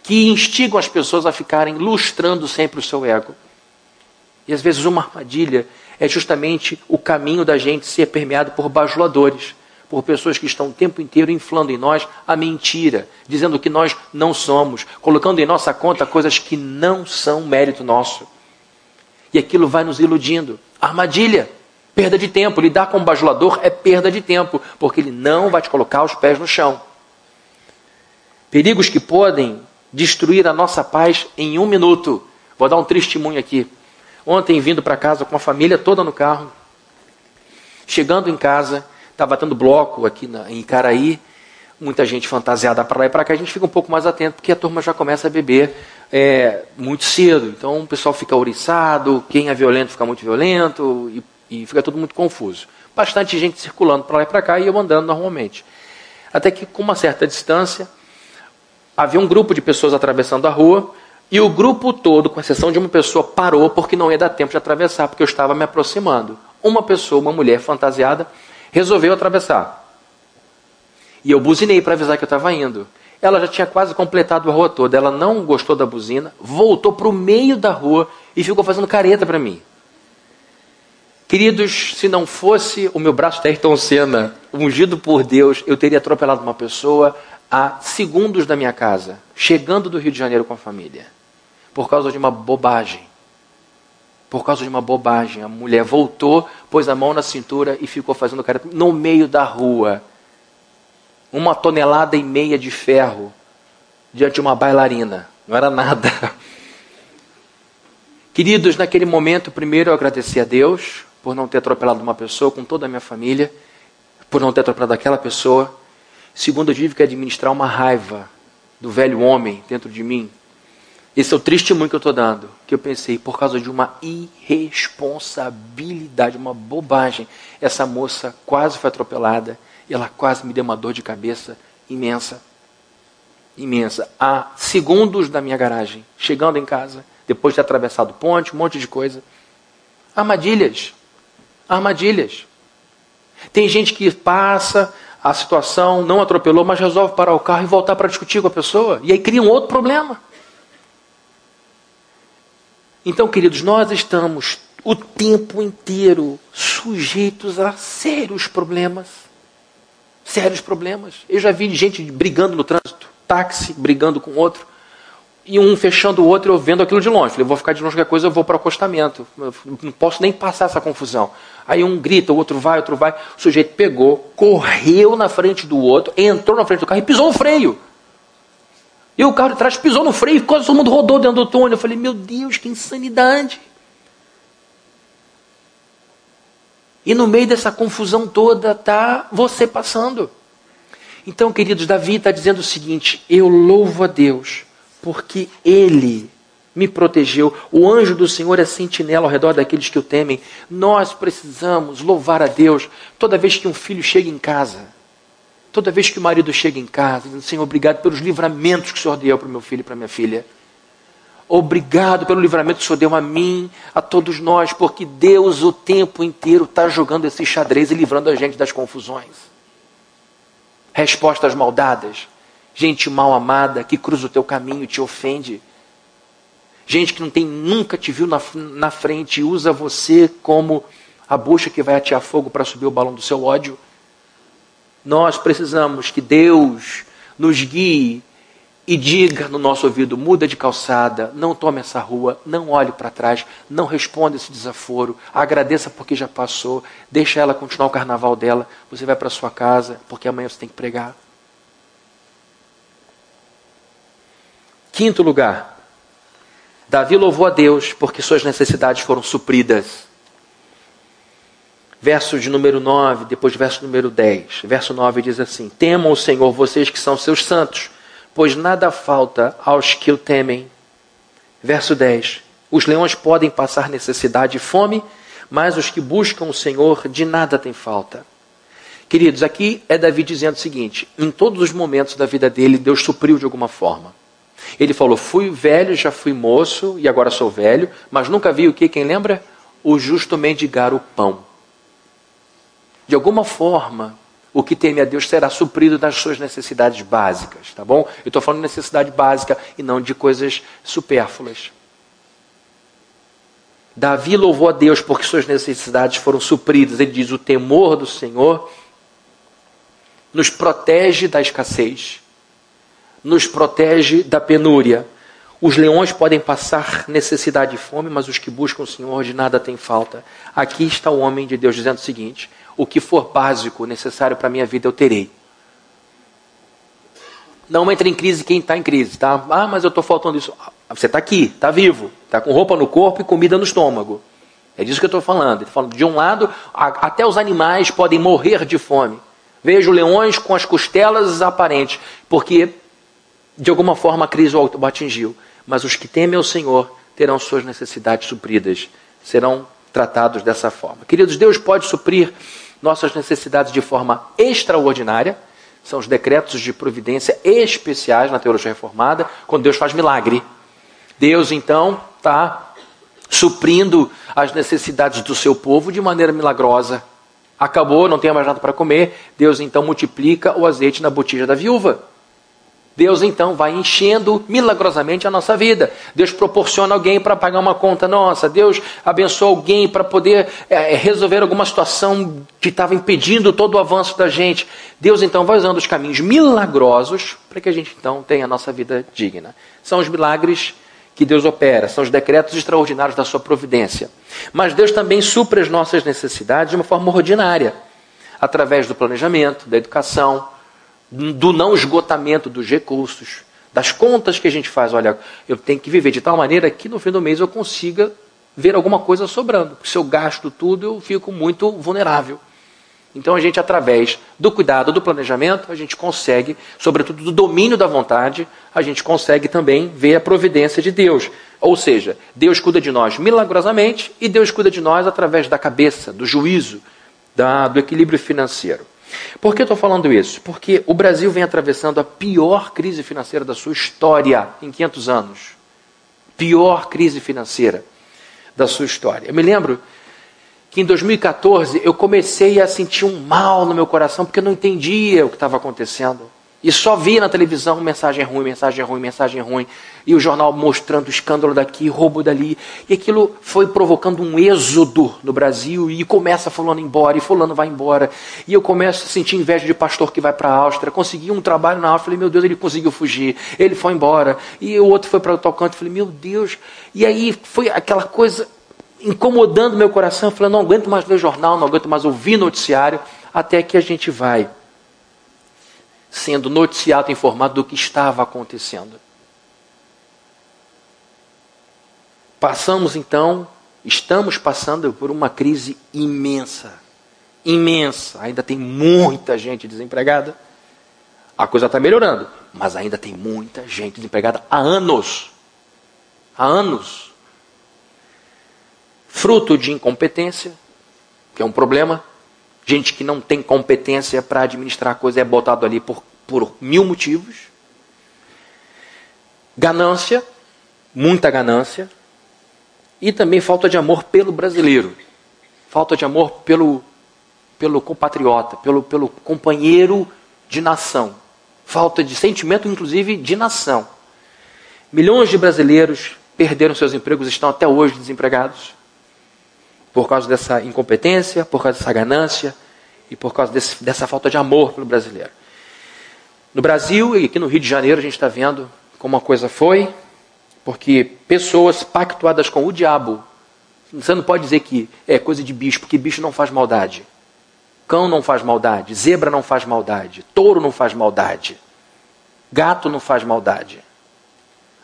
que instigam as pessoas a ficarem lustrando sempre o seu ego. E às vezes uma armadilha é justamente o caminho da gente ser permeado por bajuladores por pessoas que estão o tempo inteiro inflando em nós a mentira, dizendo que nós não somos, colocando em nossa conta coisas que não são mérito nosso. E aquilo vai nos iludindo. Armadilha, perda de tempo. Lidar com o bajulador é perda de tempo, porque ele não vai te colocar os pés no chão. Perigos que podem destruir a nossa paz em um minuto. Vou dar um testemunho aqui. Ontem, vindo para casa com a família toda no carro, chegando em casa, estava tendo bloco aqui na, em Icaraí, muita gente fantasiada para lá e para cá, a gente fica um pouco mais atento, porque a turma já começa a beber é, muito cedo. Então o pessoal fica ouriçado, quem é violento fica muito violento e, e fica tudo muito confuso. Bastante gente circulando para lá e para cá e eu andando normalmente. Até que, com uma certa distância, havia um grupo de pessoas atravessando a rua e o grupo todo, com exceção de uma pessoa, parou porque não ia dar tempo de atravessar, porque eu estava me aproximando. Uma pessoa, uma mulher fantasiada, resolveu atravessar. E eu buzinei para avisar que eu estava indo. Ela já tinha quase completado a rua toda. Ela não gostou da buzina, voltou para o meio da rua e ficou fazendo careta para mim. Queridos, se não fosse o meu braço de Ayrton Senna, ungido por Deus, eu teria atropelado uma pessoa a segundos da minha casa, chegando do Rio de Janeiro com a família, por causa de uma bobagem por causa de uma bobagem. A mulher voltou, pôs a mão na cintura e ficou fazendo careta no meio da rua. Uma tonelada e meia de ferro diante de uma bailarina. Não era nada. Queridos, naquele momento, primeiro eu agradeci a Deus por não ter atropelado uma pessoa com toda a minha família, por não ter atropelado aquela pessoa. Segundo, eu tive que administrar uma raiva do velho homem dentro de mim, esse é o testemunho que eu estou dando. Que eu pensei, por causa de uma irresponsabilidade, uma bobagem, essa moça quase foi atropelada e ela quase me deu uma dor de cabeça imensa. Imensa. Há segundos da minha garagem, chegando em casa, depois de atravessado ponte, um monte de coisa. Armadilhas. Armadilhas. Tem gente que passa a situação, não atropelou, mas resolve parar o carro e voltar para discutir com a pessoa. E aí cria um outro problema. Então, queridos, nós estamos o tempo inteiro sujeitos a sérios problemas. Sérios problemas. Eu já vi gente brigando no trânsito, táxi brigando com outro, e um fechando o outro, eu vendo aquilo de longe. Falei, vou ficar de longe qualquer coisa, eu vou para o acostamento. Eu não posso nem passar essa confusão. Aí um grita, o outro vai, outro vai. O sujeito pegou, correu na frente do outro, entrou na frente do carro e pisou no freio. E o carro de trás pisou no freio, quase todo mundo rodou dentro do túnel. Eu falei, meu Deus, que insanidade. E no meio dessa confusão toda está você passando. Então, queridos, Davi está dizendo o seguinte: eu louvo a Deus, porque Ele me protegeu. O anjo do Senhor é sentinela ao redor daqueles que o temem. Nós precisamos louvar a Deus toda vez que um filho chega em casa. Toda vez que o marido chega em casa, dizendo, Senhor, obrigado pelos livramentos que o Senhor deu para o meu filho e para minha filha. Obrigado pelo livramento que o Senhor deu a mim, a todos nós, porque Deus o tempo inteiro está jogando esse xadrez e livrando a gente das confusões. Respostas maldadas. Gente mal amada que cruza o teu caminho e te ofende. Gente que não tem nunca te viu na, na frente e usa você como a bucha que vai atear fogo para subir o balão do seu ódio. Nós precisamos que Deus nos guie e diga no nosso ouvido: muda de calçada, não tome essa rua, não olhe para trás, não responda esse desaforo, agradeça porque já passou, deixa ela continuar o carnaval dela, você vai para sua casa porque amanhã você tem que pregar. Quinto lugar, Davi louvou a Deus porque suas necessidades foram supridas verso de número 9, depois verso número 10. Verso 9 diz assim: Temam o Senhor, vocês que são seus santos, pois nada falta aos que o temem. Verso 10: Os leões podem passar necessidade e fome, mas os que buscam o Senhor de nada têm falta. Queridos, aqui é Davi dizendo o seguinte: em todos os momentos da vida dele, Deus supriu de alguma forma. Ele falou: fui velho, já fui moço e agora sou velho, mas nunca vi o que? Quem lembra? O justo mendigar o pão. De alguma forma, o que teme a Deus será suprido das suas necessidades básicas, tá bom? Eu estou falando de necessidade básica e não de coisas supérfluas. Davi louvou a Deus porque suas necessidades foram supridas. Ele diz: o temor do Senhor nos protege da escassez, nos protege da penúria. Os leões podem passar necessidade e fome, mas os que buscam o Senhor de nada têm falta. Aqui está o homem de Deus dizendo o seguinte: o que for básico, necessário para a minha vida, eu terei. Não entra em crise quem está em crise, tá? Ah, mas eu estou faltando isso. Você está aqui, está vivo, está com roupa no corpo e comida no estômago. É disso que eu estou falando. Ele falando de um lado, até os animais podem morrer de fome. Vejo leões com as costelas aparentes, porque de alguma forma a crise o atingiu. Mas os que temem ao Senhor terão suas necessidades supridas, serão tratados dessa forma. Queridos, Deus pode suprir nossas necessidades de forma extraordinária, são os decretos de providência especiais na teologia reformada, quando Deus faz milagre. Deus então está suprindo as necessidades do seu povo de maneira milagrosa. Acabou, não tem mais nada para comer. Deus então multiplica o azeite na botija da viúva. Deus então vai enchendo milagrosamente a nossa vida. Deus proporciona alguém para pagar uma conta nossa. Deus abençoa alguém para poder é, resolver alguma situação que estava impedindo todo o avanço da gente. Deus então vai usando os caminhos milagrosos para que a gente então tenha a nossa vida digna. São os milagres que Deus opera, são os decretos extraordinários da sua providência. Mas Deus também supre as nossas necessidades de uma forma ordinária, através do planejamento, da educação, do não esgotamento dos recursos, das contas que a gente faz. Olha, eu tenho que viver de tal maneira que no fim do mês eu consiga ver alguma coisa sobrando. Porque se eu gasto tudo, eu fico muito vulnerável. Então a gente, através do cuidado, do planejamento, a gente consegue, sobretudo do domínio da vontade, a gente consegue também ver a providência de Deus. Ou seja, Deus cuida de nós milagrosamente e Deus cuida de nós através da cabeça, do juízo, da, do equilíbrio financeiro. Por que eu estou falando isso? Porque o Brasil vem atravessando a pior crise financeira da sua história em 500 anos. Pior crise financeira da sua história. Eu me lembro que em 2014 eu comecei a sentir um mal no meu coração porque eu não entendia o que estava acontecendo. E só via na televisão mensagem ruim, mensagem ruim, mensagem ruim. E o jornal mostrando escândalo daqui, roubo dali. E aquilo foi provocando um êxodo no Brasil. E começa fulano embora, e fulano vai embora. E eu começo a sentir inveja de pastor que vai para a Áustria. Consegui um trabalho na Áustria. Falei, meu Deus, ele conseguiu fugir. Ele foi embora. E o outro foi para o tocante. Falei, meu Deus. E aí foi aquela coisa incomodando meu coração. Falei, não aguento mais ver jornal, não aguento mais ouvir noticiário. Até que a gente vai sendo noticiado, informado do que estava acontecendo. Passamos então, estamos passando por uma crise imensa. Imensa. Ainda tem muita gente desempregada. A coisa está melhorando, mas ainda tem muita gente desempregada há anos. Há anos. Fruto de incompetência, que é um problema, Gente que não tem competência para administrar a coisa é botado ali por, por mil motivos. Ganância, muita ganância. E também falta de amor pelo brasileiro. Falta de amor pelo, pelo compatriota, pelo, pelo companheiro de nação. Falta de sentimento, inclusive, de nação. Milhões de brasileiros perderam seus empregos, estão até hoje desempregados por causa dessa incompetência, por causa dessa ganância e por causa desse, dessa falta de amor pelo brasileiro. No Brasil e aqui no Rio de Janeiro a gente está vendo como a coisa foi, porque pessoas pactuadas com o diabo, você não pode dizer que é coisa de bicho, porque bicho não faz maldade. Cão não faz maldade, zebra não faz maldade, touro não faz maldade, gato não faz maldade.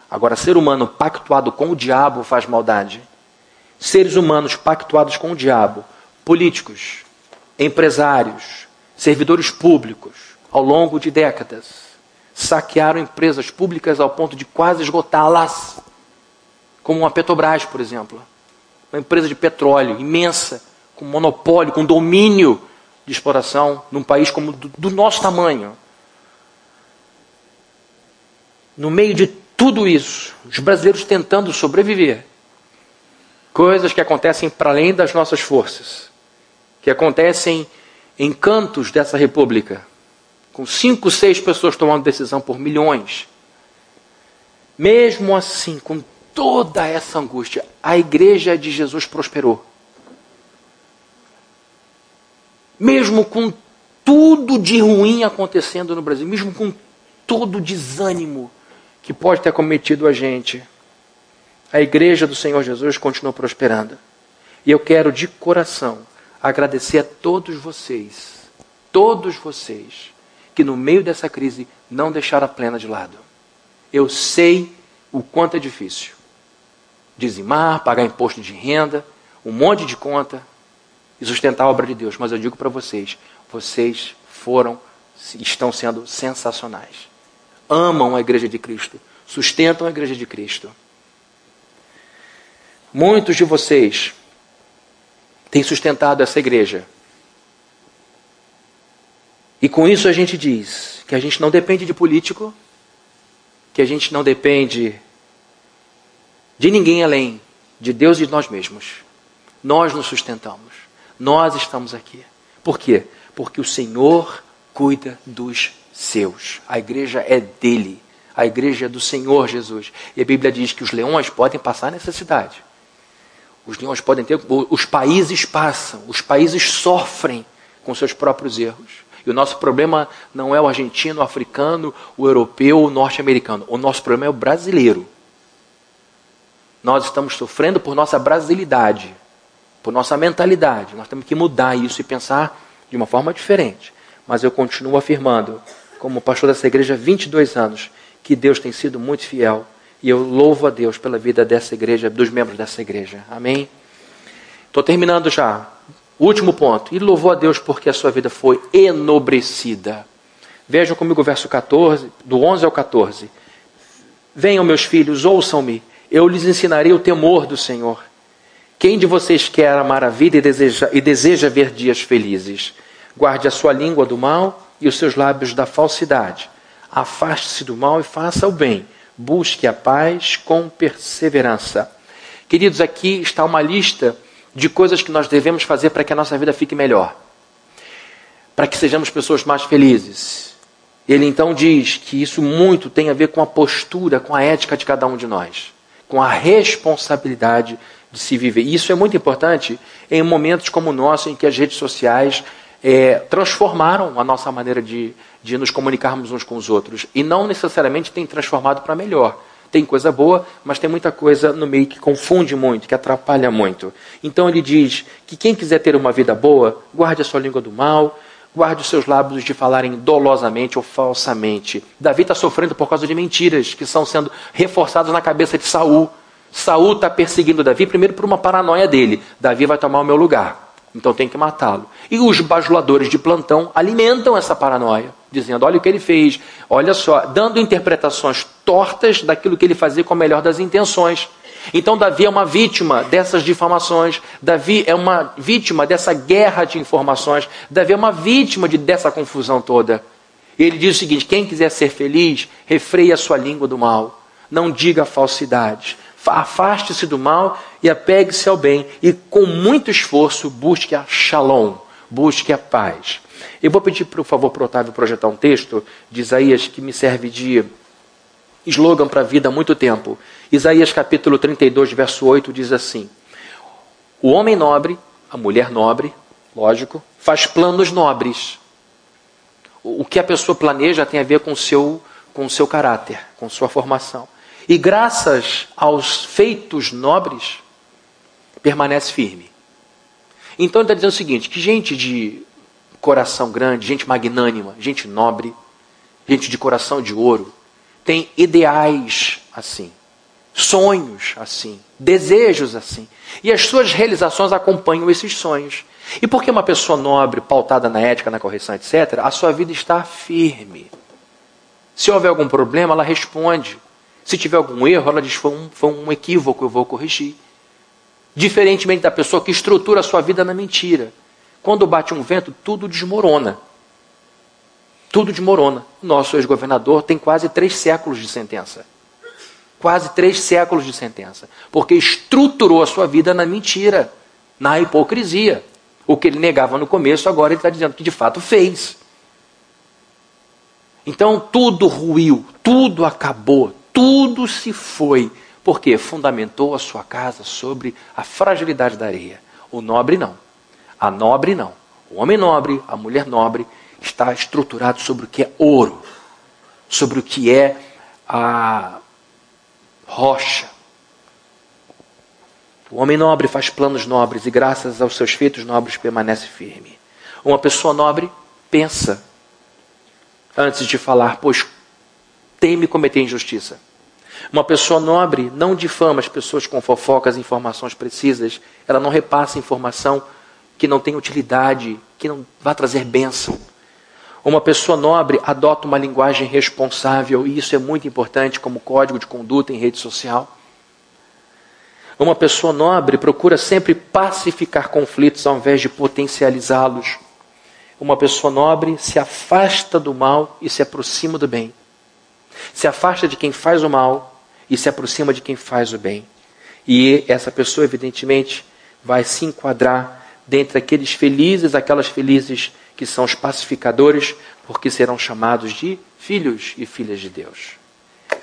Agora, ser humano pactuado com o diabo faz maldade seres humanos pactuados com o diabo, políticos, empresários, servidores públicos, ao longo de décadas, saquearam empresas públicas ao ponto de quase esgotá-las, como a Petrobras, por exemplo, uma empresa de petróleo imensa, com monopólio, com domínio de exploração num país como do, do nosso tamanho. No meio de tudo isso, os brasileiros tentando sobreviver. Coisas que acontecem para além das nossas forças, que acontecem em cantos dessa república, com cinco, seis pessoas tomando decisão por milhões. Mesmo assim, com toda essa angústia, a igreja de Jesus prosperou. Mesmo com tudo de ruim acontecendo no Brasil, mesmo com todo o desânimo que pode ter cometido a gente, a igreja do Senhor Jesus continuou prosperando. E eu quero de coração agradecer a todos vocês, todos vocês, que no meio dessa crise não deixaram a plena de lado. Eu sei o quanto é difícil dizimar, pagar imposto de renda, um monte de conta e sustentar a obra de Deus. Mas eu digo para vocês, vocês foram, estão sendo sensacionais. Amam a igreja de Cristo, sustentam a igreja de Cristo. Muitos de vocês têm sustentado essa igreja. E com isso a gente diz que a gente não depende de político, que a gente não depende de ninguém além de Deus e de nós mesmos. Nós nos sustentamos. Nós estamos aqui. Por quê? Porque o Senhor cuida dos seus. A igreja é dele. A igreja é do Senhor Jesus. E a Bíblia diz que os leões podem passar necessidade. Os leões podem ter. Os países passam. Os países sofrem com seus próprios erros. E o nosso problema não é o argentino, o africano, o europeu, o norte-americano. O nosso problema é o brasileiro. Nós estamos sofrendo por nossa brasilidade, por nossa mentalidade. Nós temos que mudar isso e pensar de uma forma diferente. Mas eu continuo afirmando, como pastor dessa igreja há 22 anos, que Deus tem sido muito fiel. E eu louvo a Deus pela vida dessa igreja, dos membros dessa igreja. Amém? Estou terminando já. Último ponto. E louvou a Deus porque a sua vida foi enobrecida. Vejam comigo o verso 14, do 11 ao 14. Venham, meus filhos, ouçam-me eu lhes ensinarei o temor do Senhor. Quem de vocês quer amar a vida e deseja, e deseja ver dias felizes? Guarde a sua língua do mal e os seus lábios da falsidade. Afaste-se do mal e faça o bem. Busque a paz com perseverança. Queridos, aqui está uma lista de coisas que nós devemos fazer para que a nossa vida fique melhor. Para que sejamos pessoas mais felizes. Ele então diz que isso muito tem a ver com a postura, com a ética de cada um de nós com a responsabilidade de se viver. E isso é muito importante em momentos como o nosso, em que as redes sociais é, transformaram a nossa maneira de, de nos comunicarmos uns com os outros. E não necessariamente tem transformado para melhor. Tem coisa boa, mas tem muita coisa no meio que confunde muito, que atrapalha muito. Então ele diz que quem quiser ter uma vida boa, guarde a sua língua do mal, Guarde os seus lábios de falarem dolosamente ou falsamente. Davi está sofrendo por causa de mentiras que estão sendo reforçadas na cabeça de Saul. Saul está perseguindo Davi primeiro por uma paranoia dele. Davi vai tomar o meu lugar. Então tem que matá-lo. E os bajuladores de plantão alimentam essa paranoia, dizendo: olha o que ele fez, olha só, dando interpretações tortas daquilo que ele fazia com a melhor das intenções. Então, Davi é uma vítima dessas difamações, Davi é uma vítima dessa guerra de informações, Davi é uma vítima de, dessa confusão toda. E ele diz o seguinte: quem quiser ser feliz, refreie a sua língua do mal, não diga falsidades, afaste-se do mal e apegue-se ao bem, e com muito esforço busque a shalom, busque a paz. Eu vou pedir, por favor, para o Otávio projetar um texto de Isaías que me serve de slogan para a vida há muito tempo. Isaías capítulo 32, verso 8 diz assim: O homem nobre, a mulher nobre, lógico, faz planos nobres. O que a pessoa planeja tem a ver com seu, com seu caráter, com sua formação. E graças aos feitos nobres, permanece firme. Então ele está dizendo o seguinte: que gente de coração grande, gente magnânima, gente nobre, gente de coração de ouro, tem ideais assim sonhos assim, desejos assim. E as suas realizações acompanham esses sonhos. E porque uma pessoa nobre, pautada na ética, na correção, etc., a sua vida está firme. Se houver algum problema, ela responde. Se tiver algum erro, ela diz: foi um, foi um equívoco, eu vou corrigir. Diferentemente da pessoa que estrutura a sua vida na mentira, Quando bate um vento, tudo desmorona. Tudo desmorona. Nosso ex-governador tem quase três séculos de sentença. Quase três séculos de sentença. Porque estruturou a sua vida na mentira, na hipocrisia. O que ele negava no começo, agora ele está dizendo que de fato fez. Então tudo ruiu, tudo acabou, tudo se foi. Porque fundamentou a sua casa sobre a fragilidade da areia. O nobre não. A nobre não. O homem nobre, a mulher nobre, está estruturado sobre o que é ouro, sobre o que é a rocha. O homem nobre faz planos nobres e, graças aos seus feitos nobres, permanece firme. Uma pessoa nobre pensa antes de falar, pois teme cometer injustiça. Uma pessoa nobre não difama as pessoas com fofocas informações precisas. Ela não repassa informação que não tem utilidade, que não vai trazer bênção. Uma pessoa nobre adota uma linguagem responsável, e isso é muito importante como código de conduta em rede social. Uma pessoa nobre procura sempre pacificar conflitos ao invés de potencializá-los. Uma pessoa nobre se afasta do mal e se aproxima do bem. Se afasta de quem faz o mal e se aproxima de quem faz o bem. E essa pessoa, evidentemente, vai se enquadrar dentre aqueles felizes, aquelas felizes que são os pacificadores, porque serão chamados de filhos e filhas de Deus.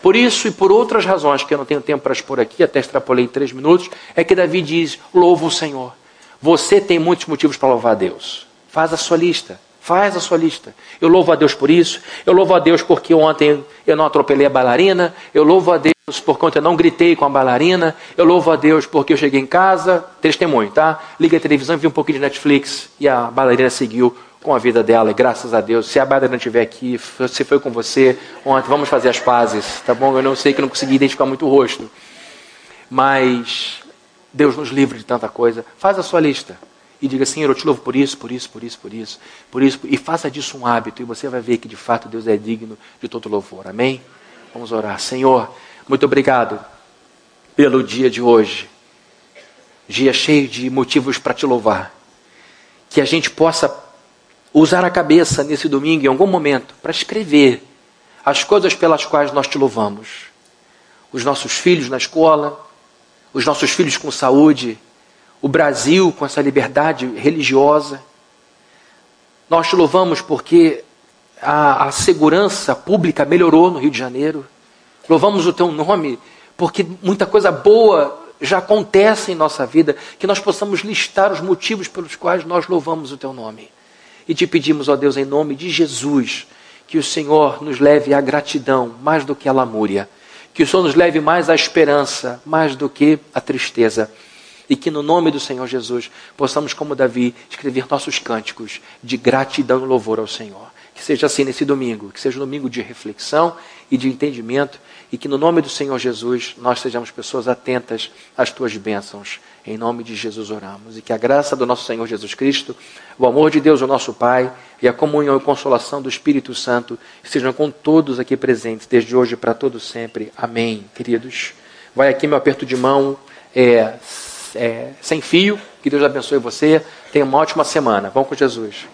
Por isso e por outras razões que eu não tenho tempo para expor aqui, até extrapolei três minutos, é que Davi diz: louva o Senhor. Você tem muitos motivos para louvar a Deus. Faz a sua lista. Faz a sua lista. Eu louvo a Deus por isso. Eu louvo a Deus porque ontem eu não atropelei a bailarina. Eu louvo a Deus por conta eu não gritei com a bailarina. Eu louvo a Deus porque eu cheguei em casa. Testemunho, tá? Liga a televisão, vi um pouquinho de Netflix e a bailarina seguiu com a vida dela. E graças a Deus. Se a bailarina estiver aqui, se foi com você ontem, vamos fazer as pazes, tá bom? Eu não sei que não consegui identificar muito o rosto. Mas Deus nos livre de tanta coisa. Faz a sua lista e diga: Senhor, eu te louvo por isso, por isso, por isso, por isso, por isso, e faça disso um hábito, e você vai ver que de fato Deus é digno de todo louvor. Amém? Vamos orar. Senhor, muito obrigado pelo dia de hoje, dia cheio de motivos para te louvar. Que a gente possa usar a cabeça nesse domingo, em algum momento, para escrever as coisas pelas quais nós te louvamos. Os nossos filhos na escola, os nossos filhos com saúde, o Brasil com essa liberdade religiosa. Nós te louvamos porque a, a, segurança pública melhorou no Rio de Janeiro. Louvamos o teu nome porque muita coisa boa já acontece em nossa vida, que nós possamos listar os motivos pelos quais nós louvamos o teu nome. E te pedimos, ó Deus, em nome de Jesus, que o Senhor nos leve à gratidão mais do que à lamúria, que o Senhor nos leve mais à esperança mais do que à tristeza e que no nome do Senhor Jesus possamos, como Davi, escrever nossos cânticos de gratidão e louvor ao Senhor. Que seja assim nesse domingo, que seja um domingo de reflexão e de entendimento, e que no nome do Senhor Jesus nós sejamos pessoas atentas às tuas bênçãos. Em nome de Jesus oramos. E que a graça do nosso Senhor Jesus Cristo, o amor de Deus, o nosso Pai, e a comunhão e consolação do Espírito Santo estejam com todos aqui presentes, desde hoje para todos sempre. Amém, queridos. Vai aqui meu aperto de mão. É, é, sem fio. Que Deus abençoe você. Tenha uma ótima semana. Vamos com Jesus.